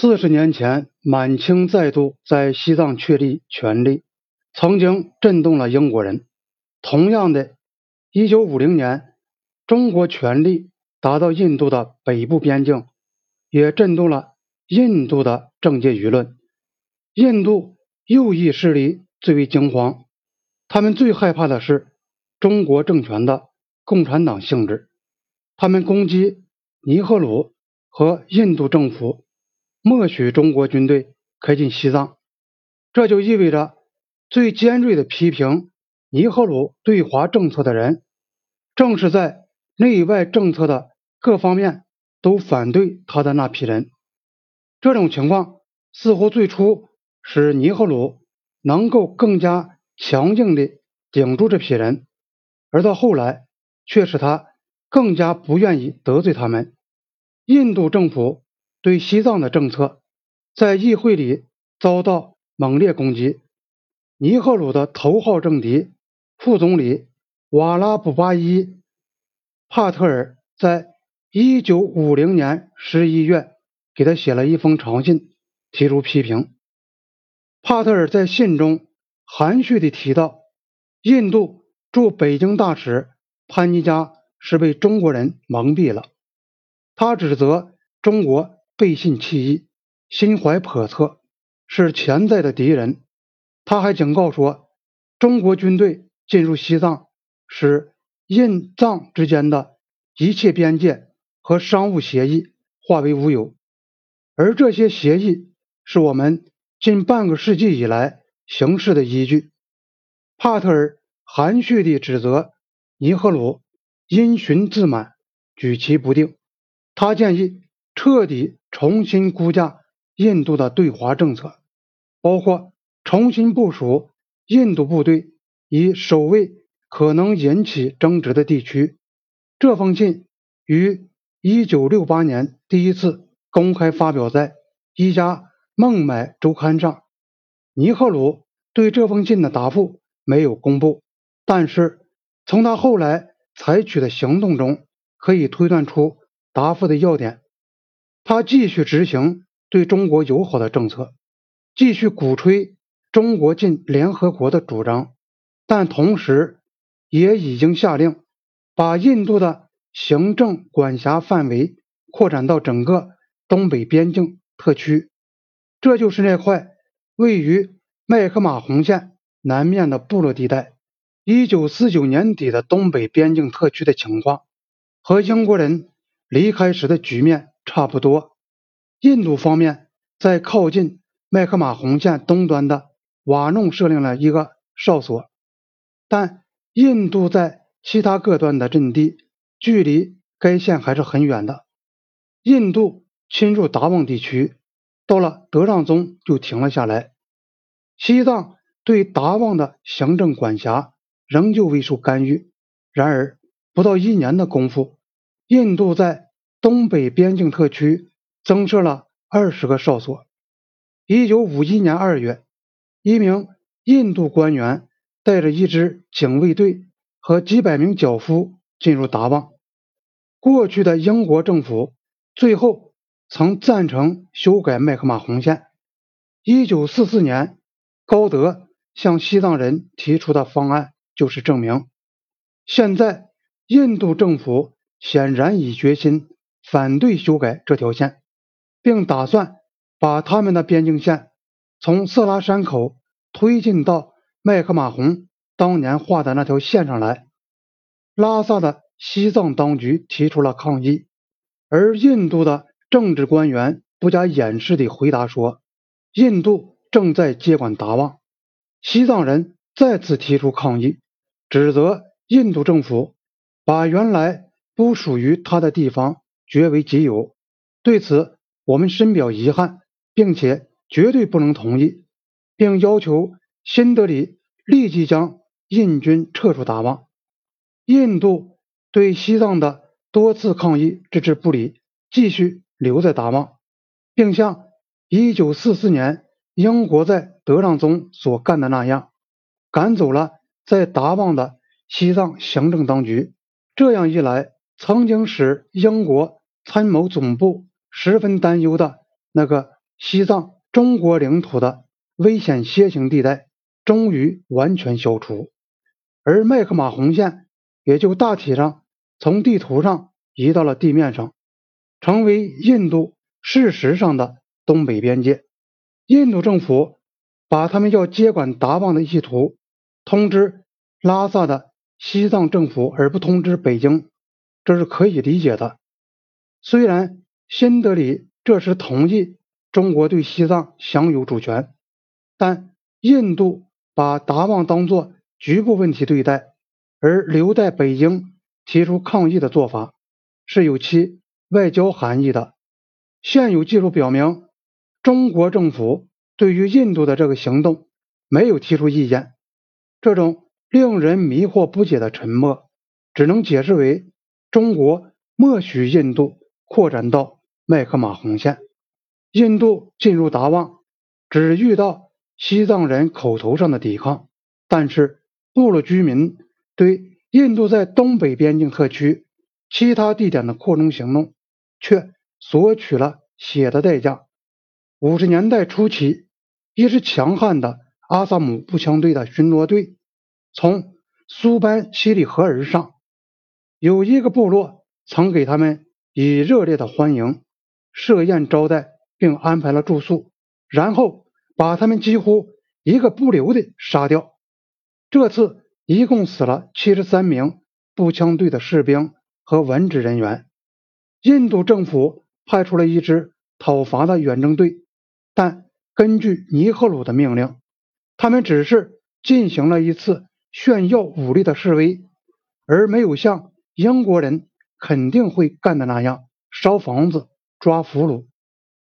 四十年前，满清再度在西藏确立权力，曾经震动了英国人。同样的，一九五零年，中国权力达到印度的北部边境，也震动了印度的政界舆论。印度右翼势力最为惊慌，他们最害怕的是中国政权的共产党性质。他们攻击尼赫鲁和印度政府。默许中国军队开进西藏，这就意味着最尖锐的批评尼赫鲁对华政策的人，正是在内外政策的各方面都反对他的那批人。这种情况似乎最初使尼赫鲁能够更加强硬地顶住这批人，而到后来却使他更加不愿意得罪他们。印度政府。对西藏的政策，在议会里遭到猛烈攻击。尼赫鲁的头号政敌、副总理瓦拉卜巴伊·帕特尔，在一九五零年十一月给他写了一封长信，提出批评。帕特尔在信中含蓄地提到，印度驻北京大使潘尼加是被中国人蒙蔽了。他指责中国。背信弃义，心怀叵测，是潜在的敌人。他还警告说，中国军队进入西藏，使印藏之间的一切边界和商务协议化为乌有。而这些协议是我们近半个世纪以来行事的依据。帕特尔含蓄地指责尼赫鲁因循自满，举棋不定。他建议。彻底重新估价印度的对华政策，包括重新部署印度部队以守卫可能引起争执的地区。这封信于1968年第一次公开发表在一家孟买周刊上。尼赫鲁对这封信的答复没有公布，但是从他后来采取的行动中可以推断出答复的要点。他继续执行对中国友好的政策，继续鼓吹中国进联合国的主张，但同时也已经下令把印度的行政管辖范围扩展到整个东北边境特区，这就是那块位于麦克马洪线南面的部落地带。一九四九年底的东北边境特区的情况和英国人离开时的局面。差不多，印度方面在靠近麦克马洪线东端的瓦弄设立了一个哨所，但印度在其他各端的阵地距离该线还是很远的。印度侵入达旺地区，到了德让宗就停了下来。西藏对达旺的行政管辖仍旧未受干预。然而，不到一年的功夫，印度在东北边境特区增设了二十个哨所。一九五一年二月，一名印度官员带着一支警卫队和几百名脚夫进入达旺。过去的英国政府最后曾赞成修改麦克马洪线。一九四四年，高德向西藏人提出的方案就是证明。现在，印度政府显然已决心。反对修改这条线，并打算把他们的边境线从色拉山口推进到麦克马洪当年画的那条线上来。拉萨的西藏当局提出了抗议，而印度的政治官员不加掩饰地回答说：“印度正在接管达旺。”西藏人再次提出抗议，指责印度政府把原来不属于他的地方。绝为己有，对此我们深表遗憾，并且绝对不能同意，并要求新德里立即将印军撤出达旺。印度对西藏的多次抗议置之不理，继续留在达旺，并像1944年英国在德让宗所干的那样，赶走了在达旺的西藏行政当局。这样一来，曾经使英国。参谋总部十分担忧的那个西藏中国领土的危险楔形地带终于完全消除，而麦克马洪线也就大体上从地图上移到了地面上，成为印度事实上的东北边界。印度政府把他们要接管达旺的意图通知拉萨的西藏政府，而不通知北京，这是可以理解的。虽然新德里这时同意中国对西藏享有主权，但印度把达旺当作局部问题对待，而留在北京提出抗议的做法是有其外交含义的。现有记录表明，中国政府对于印度的这个行动没有提出意见。这种令人迷惑不解的沉默，只能解释为中国默许印度。扩展到麦克马洪线，印度进入达旺，只遇到西藏人口头上的抵抗，但是部落居民对印度在东北边境特区其他地点的扩充行动却索取了血的代价。五十年代初期，一支强悍的阿萨姆步枪队的巡逻队从苏班西里河而上，有一个部落曾给他们。以热烈的欢迎设宴招待，并安排了住宿，然后把他们几乎一个不留的杀掉。这次一共死了七十三名步枪队的士兵和文职人员。印度政府派出了一支讨伐的远征队，但根据尼赫鲁的命令，他们只是进行了一次炫耀武力的示威，而没有像英国人。肯定会干的那样，烧房子、抓俘虏。